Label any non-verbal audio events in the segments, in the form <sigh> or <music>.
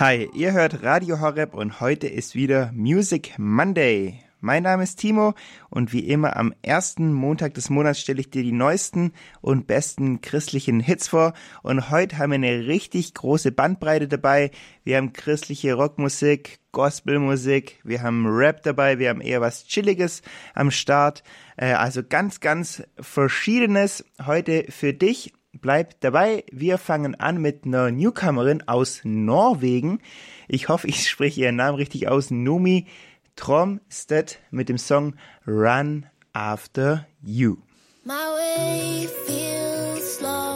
Hi, ihr hört Radio Horeb und heute ist wieder Music Monday. Mein Name ist Timo und wie immer am ersten Montag des Monats stelle ich dir die neuesten und besten christlichen Hits vor. Und heute haben wir eine richtig große Bandbreite dabei. Wir haben christliche Rockmusik, Gospelmusik, wir haben Rap dabei, wir haben eher was Chilliges am Start. Äh, also ganz, ganz Verschiedenes heute für dich. Bleib dabei. Wir fangen an mit einer Newcomerin aus Norwegen. Ich hoffe, ich spreche ihren Namen richtig aus. Nomi Tromstedt mit dem Song Run After You. My way feels long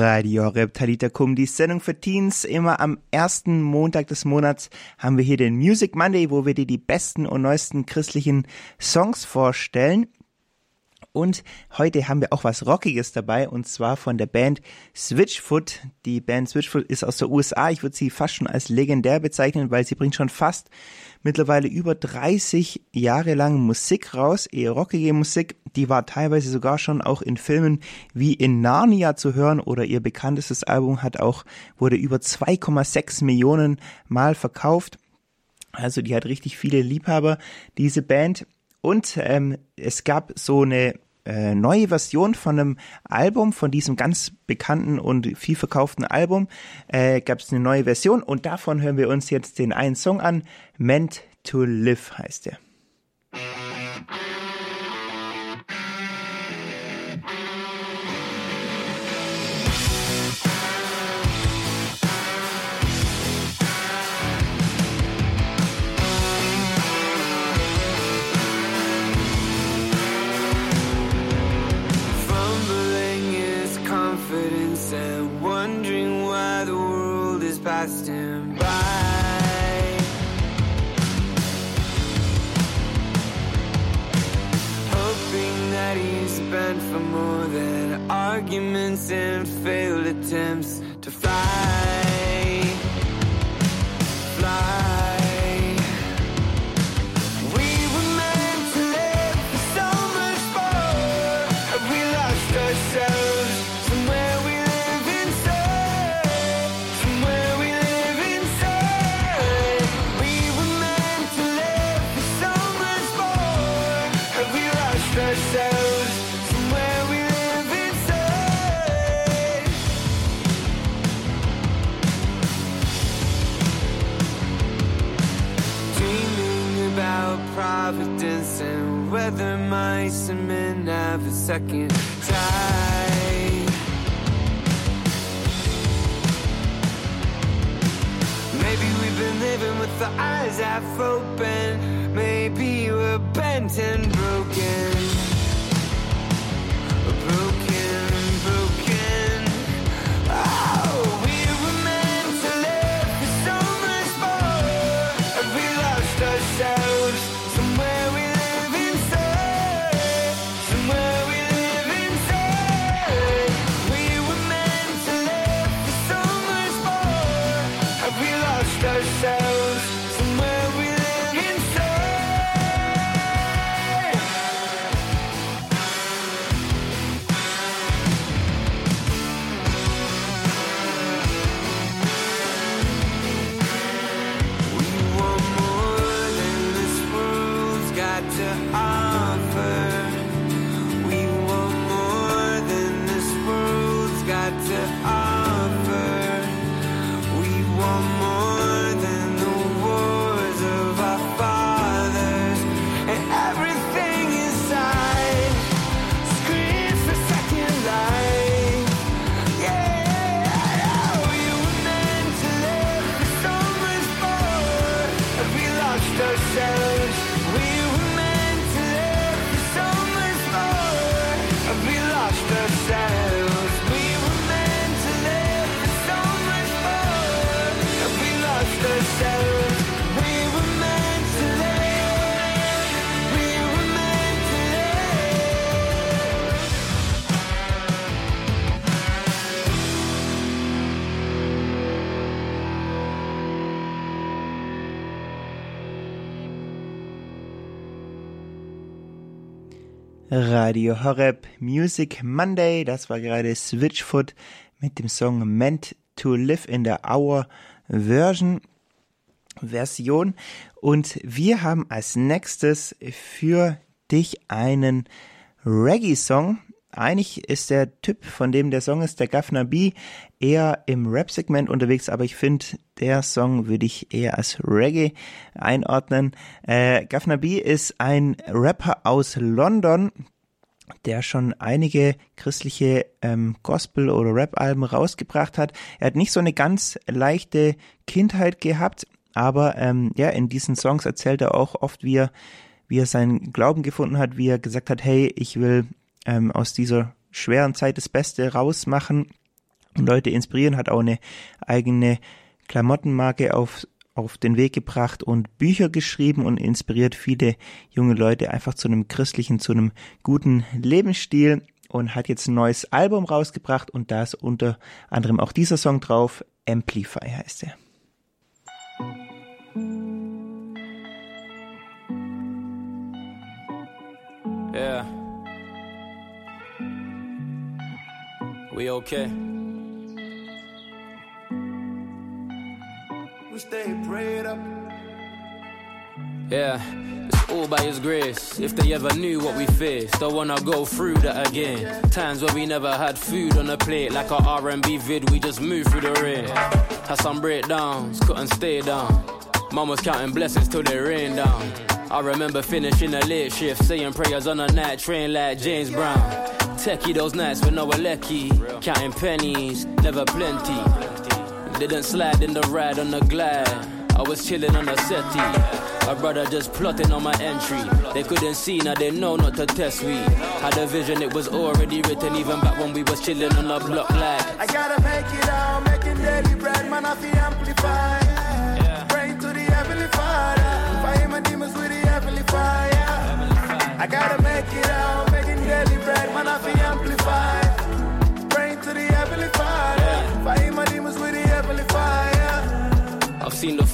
Radio Reptalitakum, die Sendung für Teens. Immer am ersten Montag des Monats haben wir hier den Music Monday, wo wir dir die besten und neuesten christlichen Songs vorstellen. Und heute haben wir auch was Rockiges dabei und zwar von der Band Switchfoot. Die Band Switchfoot ist aus der USA. Ich würde sie fast schon als legendär bezeichnen, weil sie bringt schon fast mittlerweile über 30 Jahre lang Musik raus, eher rockige Musik. Die war teilweise sogar schon auch in Filmen wie in Narnia zu hören oder ihr bekanntestes Album hat auch, wurde über 2,6 Millionen Mal verkauft. Also die hat richtig viele Liebhaber, diese Band. Und ähm, es gab so eine äh, neue Version von einem Album, von diesem ganz bekannten und viel verkauften Album, äh, gab es eine neue Version und davon hören wir uns jetzt den einen Song an. Meant to Live heißt er. Cement have a second tide. Maybe we've been living with the eyes half open. Maybe we're bent and. Broken, Radio Horeb Music Monday, das war gerade Switchfoot mit dem Song Meant to Live in the Hour Version. Version. Und wir haben als nächstes für dich einen Reggae-Song. Eigentlich ist der Typ, von dem der Song ist, der Governor B, eher im Rap-Segment unterwegs, aber ich finde, der Song würde ich eher als Reggae einordnen. Äh, Governor B ist ein Rapper aus London, der schon einige christliche ähm, Gospel- oder Rap-Alben rausgebracht hat. Er hat nicht so eine ganz leichte Kindheit gehabt, aber ähm, ja, in diesen Songs erzählt er auch oft, wie er, wie er seinen Glauben gefunden hat, wie er gesagt hat, hey, ich will ähm, aus dieser schweren Zeit das Beste rausmachen und Leute inspirieren, hat auch eine eigene Klamottenmarke auf, auf den Weg gebracht und Bücher geschrieben und inspiriert viele junge Leute einfach zu einem christlichen, zu einem guten Lebensstil und hat jetzt ein neues Album rausgebracht und da ist unter anderem auch dieser Song drauf, Amplify heißt er. Yeah. We okay? We stay prayed up. Yeah. It's all by His grace. If they ever knew what we faced, don't wanna go through that again. Times where we never had food on the plate, like our R&B vid, we just moved through the rain. Had some breakdowns, couldn't stay down. Mum was counting blessings till they rained down. I remember finishing a late shift, saying prayers on a night train like James Brown. Techie those nights with no lecky, counting pennies, never plenty. Didn't slide in the ride on the glide. I was chilling on the settee. My brother just plotting on my entry. They couldn't see, now they know not to test me. Had a vision, it was already written, even back when we was chilling on the block like. I gotta make it out, making daily bread, man, I feel amplified.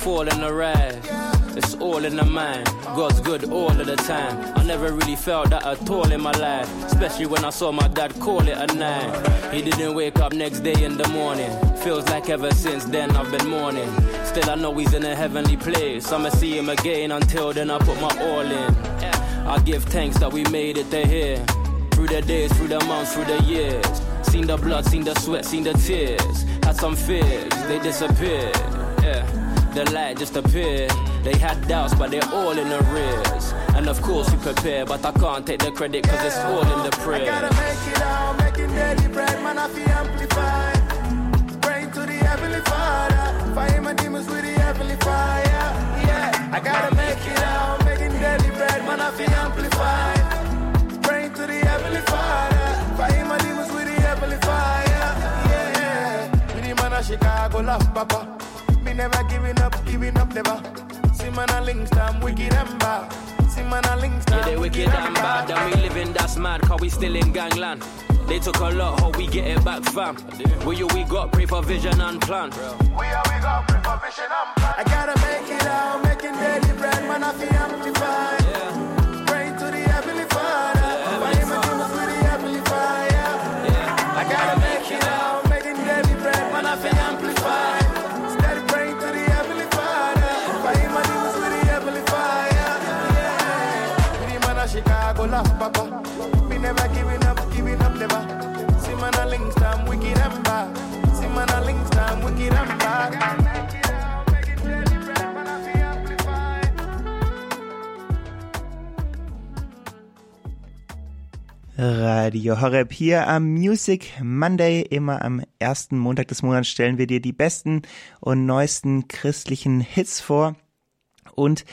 I've fall and the rise. It's all in the mind. God's good all of the time. I never really felt that at all in my life. Especially when I saw my dad call it a nine. He didn't wake up next day in the morning. Feels like ever since then I've been mourning. Still, I know he's in a heavenly place. I'ma see him again until then I put my all in. I give thanks that we made it to here. Through the days, through the months, through the years. Seen the blood, seen the sweat, seen the tears. Had some fears, they disappeared. Yeah. the light just appeared. They had doubts, but they're all in arrears. And of course, we prepare, but I can't take the credit because it's all in the prayer. I gotta make it out, making daily bread, man, I feel amplified. Praying to the Heavenly Father, fire my demons with the Heavenly Fire. Yeah, I gotta make it out, making daily bread, man, I feel amplified. Praying to the Heavenly Father, fire my demons with the Heavenly Fire. Yeah, with the man of Chicago, love Papa. Me never giving up, giving up, never. See man, I links, I'm wicked and bad. See man, I links, Yeah, they wicked and bad, and we living that's mad, cause we still in gangland. They took a lot, hope we get it back, fam. We you we got, pray for vision and plan. We are we got pray for vision and plan. I gotta make it out, making daily bread, man, I feel amplified. Chicago, love Papa. Me never giving up, giving up, never. See man, I links, I'm wicked and bad. See man, I links, I'm wicked and bad. Radio Horeb hier am Music Monday. Immer am ersten Montag des Monats stellen wir dir die besten und neuesten christlichen Hits vor. Und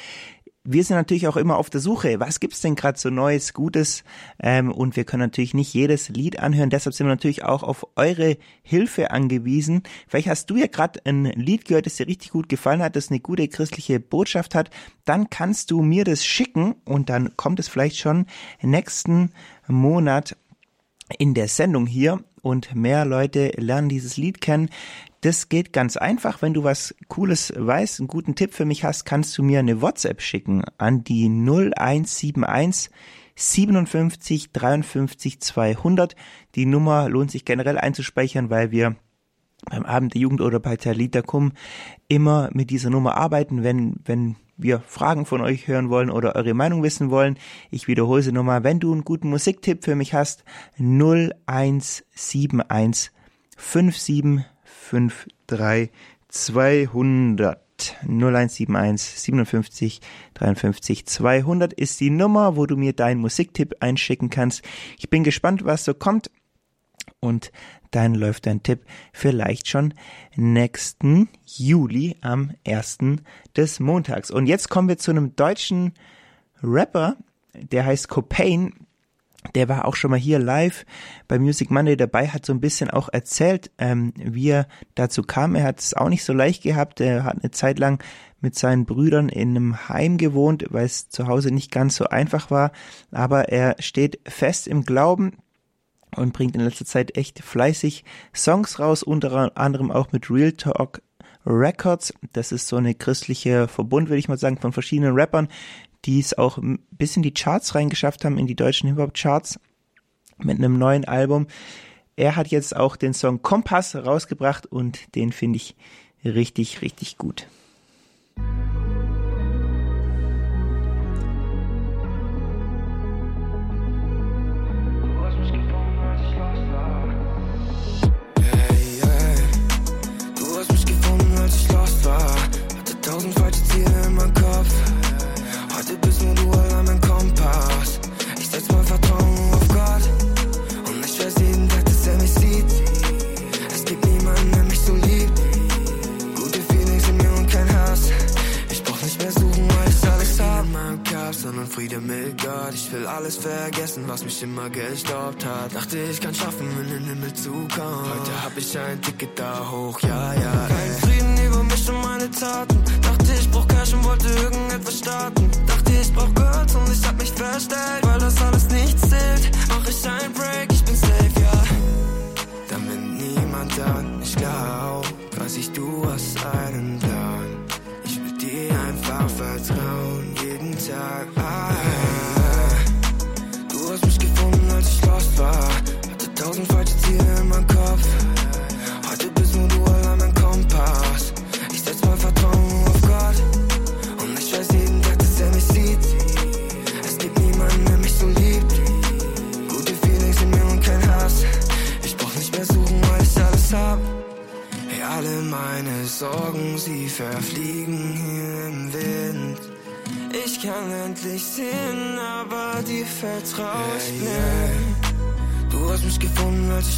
wir sind natürlich auch immer auf der Suche, was gibt's denn gerade so Neues, Gutes? Ähm, und wir können natürlich nicht jedes Lied anhören. Deshalb sind wir natürlich auch auf eure Hilfe angewiesen. Vielleicht hast du ja gerade ein Lied gehört, das dir richtig gut gefallen hat, das eine gute christliche Botschaft hat. Dann kannst du mir das schicken und dann kommt es vielleicht schon nächsten Monat in der Sendung hier und mehr Leute lernen dieses Lied kennen. Das geht ganz einfach. Wenn du was Cooles weißt, einen guten Tipp für mich hast, kannst du mir eine WhatsApp schicken an die 0171 57 53 200. Die Nummer lohnt sich generell einzuspeichern, weil wir beim Abend der Jugend oder bei Talita Kum immer mit dieser Nummer arbeiten, wenn, wenn wir Fragen von euch hören wollen oder eure Meinung wissen wollen. Ich wiederhole sie nochmal. Wenn du einen guten Musiktipp für mich hast, 0171 57 53 200. 0171 57 53 200 ist die Nummer, wo du mir deinen Musiktipp einschicken kannst. Ich bin gespannt, was so kommt. Und dann läuft dein Tipp vielleicht schon nächsten Juli am 1. des Montags. Und jetzt kommen wir zu einem deutschen Rapper, der heißt Copain. Der war auch schon mal hier live bei Music Monday dabei, hat so ein bisschen auch erzählt, ähm, wie er dazu kam. Er hat es auch nicht so leicht gehabt. Er hat eine Zeit lang mit seinen Brüdern in einem Heim gewohnt, weil es zu Hause nicht ganz so einfach war. Aber er steht fest im Glauben, und bringt in letzter Zeit echt fleißig Songs raus, unter anderem auch mit Real Talk Records. Das ist so eine christliche Verbund, würde ich mal sagen, von verschiedenen Rappern, die es auch ein bisschen die Charts reingeschafft haben, in die deutschen Hip-Hop-Charts mit einem neuen Album. Er hat jetzt auch den Song Kompass rausgebracht und den finde ich richtig, richtig gut. Heute hab ich ein Ticket da hoch, ja, ja.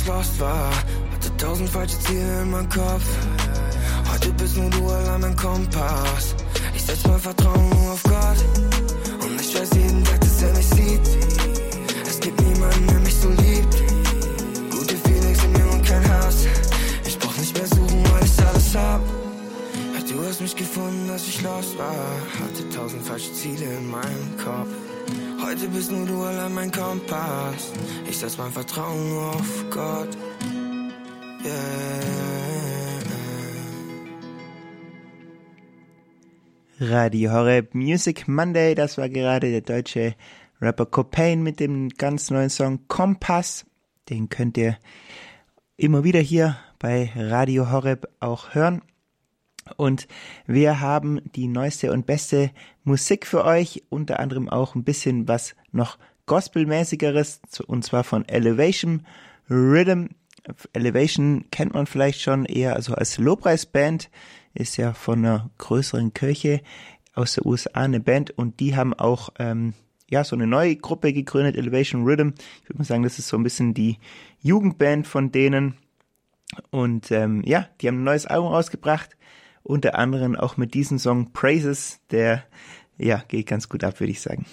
Lost war. Hatte tausend falsche Ziele in meinem Kopf. Heute bist nur du allein mein Kompass. Ich setz mein Vertrauen nur auf Gott. Und ich weiß jeden Tag, dass er mich sieht. Es gibt niemanden, der mich so liebt. Gute Feelings in mir und kein Hass. Ich brauch nicht mehr suchen, weil ich alles hab. Ja, du hast mich gefunden, als ich los war. Hatte tausend falsche Ziele in meinem Kopf. Heute bist nur du allein mein Kompass. Ich setz mein Vertrauen nur auf Gott. Yeah. Radio Horeb Music Monday, das war gerade der deutsche Rapper Copain mit dem ganz neuen Song Kompass. Den könnt ihr immer wieder hier bei Radio Horeb auch hören. Und wir haben die neueste und beste Musik für euch, unter anderem auch ein bisschen was noch Gospelmäßigeres, und zwar von Elevation Rhythm. Elevation kennt man vielleicht schon eher also als Lobpreisband ist ja von einer größeren Kirche aus der USA eine Band und die haben auch ähm, ja so eine neue Gruppe gegründet, Elevation Rhythm. Ich würde mal sagen, das ist so ein bisschen die Jugendband von denen. Und ähm, ja, die haben ein neues Album rausgebracht, unter anderem auch mit diesem Song Praises, der ja geht ganz gut ab, würde ich sagen.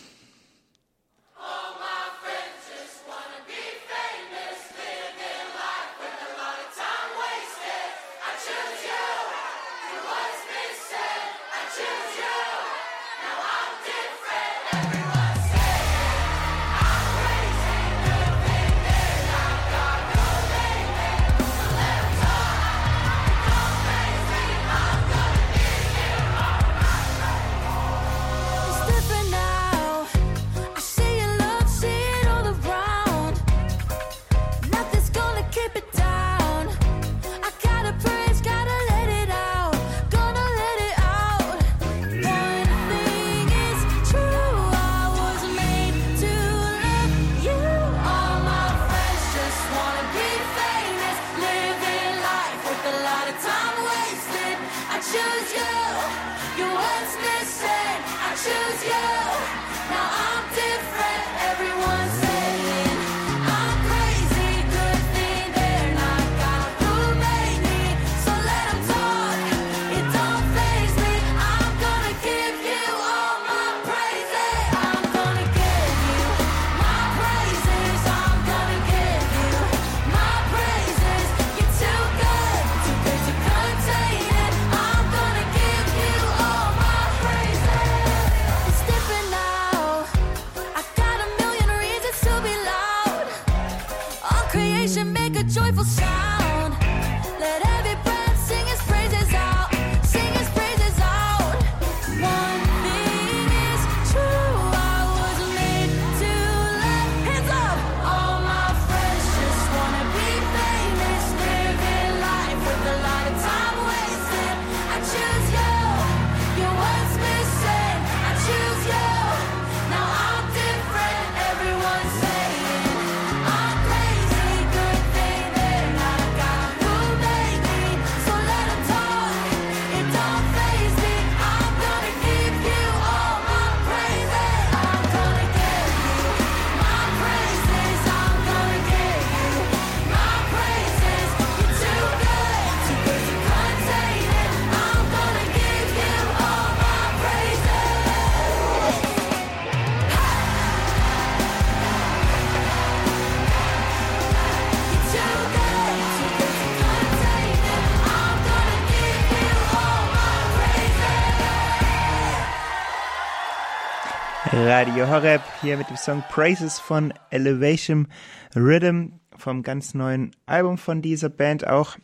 Radio Horeb hier mit dem Song Praises von Elevation Rhythm vom ganz neuen Album von dieser Band auch.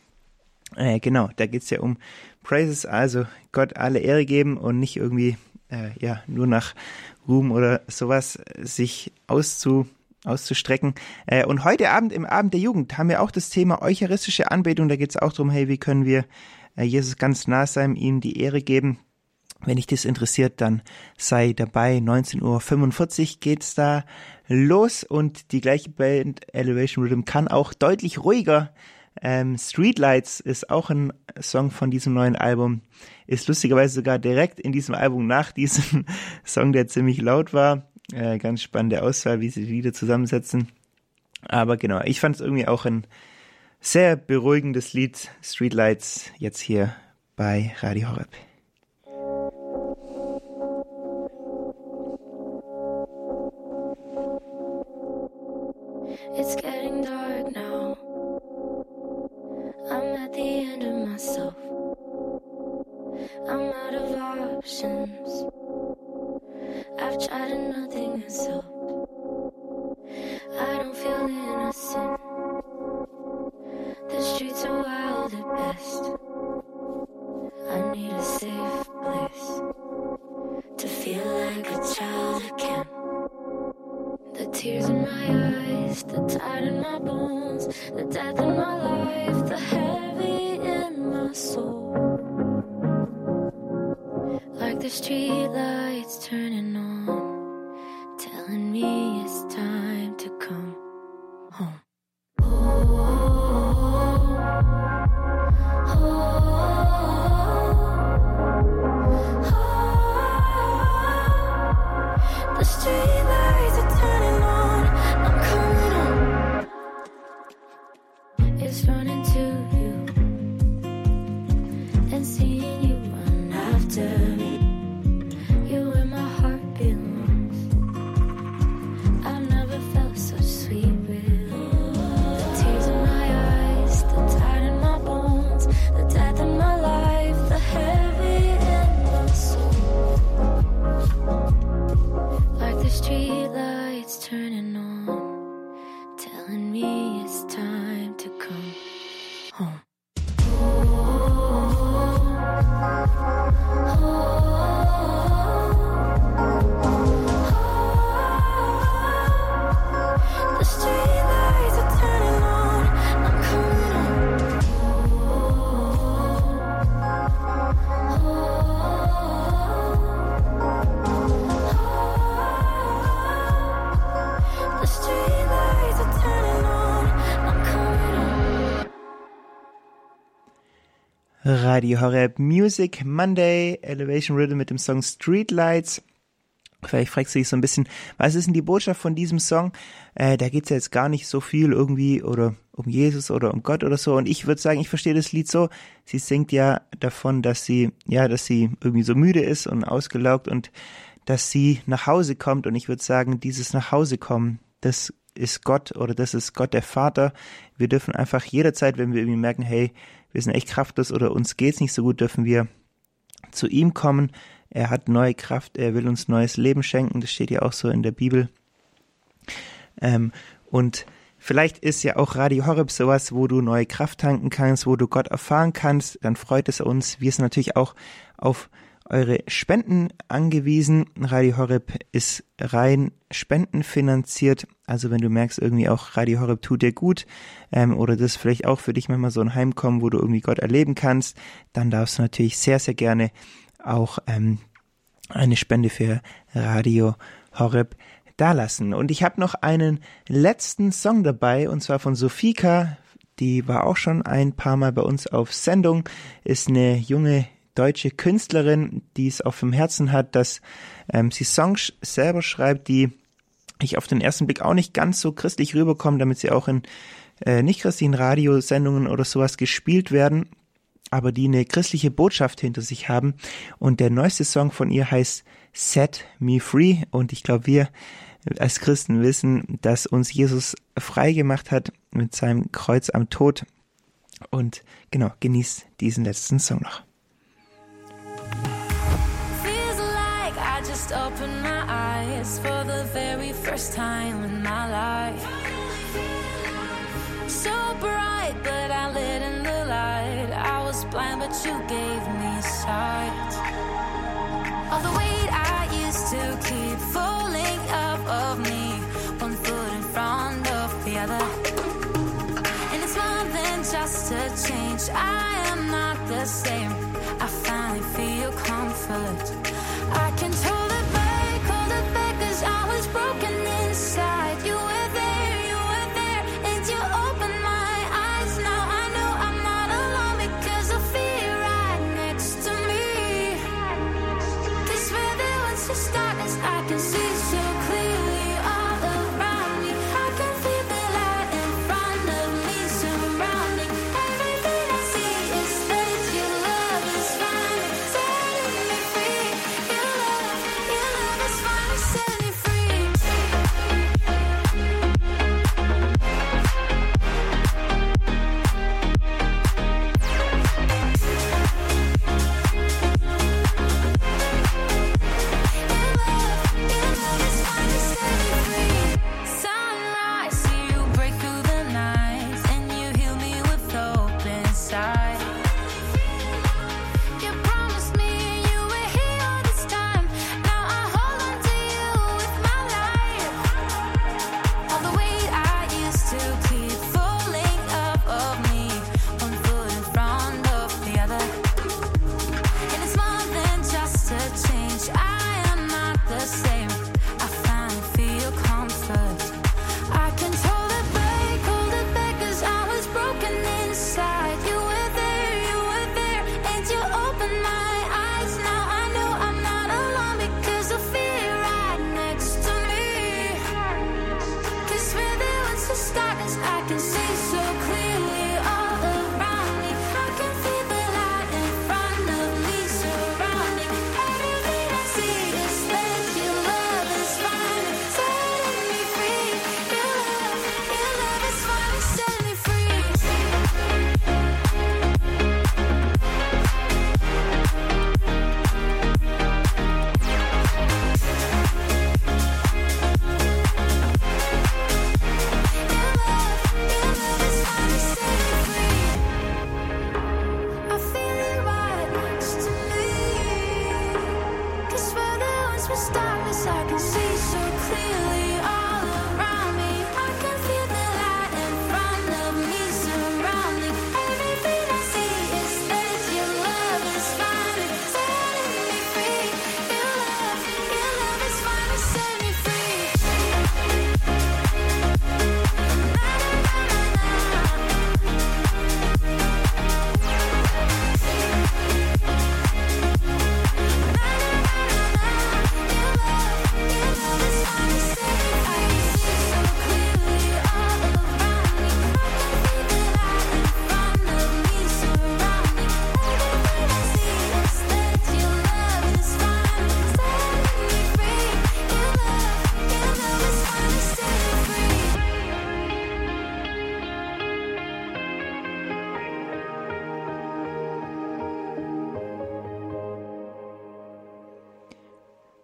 Äh, genau, da geht's ja um Praises, also Gott alle Ehre geben und nicht irgendwie äh, ja nur nach Ruhm oder sowas sich auszu auszustrecken. Äh, und heute Abend im Abend der Jugend haben wir auch das Thema eucharistische Anbetung. Da geht's auch darum, hey, wie können wir äh, Jesus ganz nah sein, ihm die Ehre geben. Wenn dich das interessiert, dann sei dabei. 19.45 Uhr geht's da los und die gleiche Band Elevation Rhythm kann auch deutlich ruhiger Ähm, Streetlights ist auch ein Song von diesem neuen Album. Ist lustigerweise sogar direkt in diesem Album nach diesem <laughs> Song, der ziemlich laut war. Äh, ganz spannende Auswahl, wie sie die Lieder zusammensetzen. Aber genau, ich fand es irgendwie auch ein sehr beruhigendes Lied, Streetlights, jetzt hier bei Radio Horeb. The death streetlights turning Radio Horeb Music Monday, Elevation Rhythm mit dem Song Streetlights. Vielleicht fragst du dich so ein bisschen, was ist denn die Botschaft von diesem Song? Äh, da geht's ja jetzt gar nicht so viel irgendwie oder um Jesus oder um Gott oder so. Und ich würde sagen, ich verstehe das Lied so. Sie singt ja davon, dass sie, ja, dass sie irgendwie so müde ist und ausgelaugt und dass sie nach Hause kommt. Und ich würde sagen, dieses nach Hause kommen, das ist Gott oder das ist Gott der Vater. Wir dürfen einfach jederzeit, wenn wir irgendwie merken, hey, wir sind echt kraftlos oder uns geht's nicht so gut, dürfen wir zu ihm kommen. Er hat neue Kraft, er will uns neues Leben schenken. Das steht ja auch so in der Bibel. Ähm, und vielleicht ist ja auch Radio Horeb sowas, wo du neue Kraft tanken kannst, wo du Gott erfahren kannst. Dann freut es uns. Wir sind natürlich auch auf eure Spenden angewiesen. Radio Horeb ist rein spendenfinanziert. Also wenn du merkst, irgendwie auch Radio Horeb tut dir gut ähm, oder das vielleicht auch für dich manchmal so ein Heimkommen, wo du irgendwie Gott erleben kannst, dann darfst du natürlich sehr, sehr gerne auch ähm, eine Spende für Radio Horeb dalassen. Und ich habe noch einen letzten Song dabei und zwar von Sofika. Die war auch schon ein paar Mal bei uns auf Sendung. Ist eine junge deutsche Künstlerin, die es auf dem Herzen hat, dass ähm, sie Songs selber schreibt, die ich auf den ersten Blick auch nicht ganz so christlich rüberkommen, damit sie auch in äh, nicht christlichen Radiosendungen oder sowas gespielt werden, aber die eine christliche Botschaft hinter sich haben. Und der neueste Song von ihr heißt Set Me Free. Und ich glaube, wir als Christen wissen, dass uns Jesus frei gemacht hat mit seinem Kreuz am Tod. Und genau, genießt diesen letzten Song noch. Feels like I just opened my eyes for the very first time in my life. So bright, but I lit in the light. I was blind, but you gave me sight. All the weight I used to keep falling off of me, one foot in front of the other. And it's more than just a change. I am not the same touch.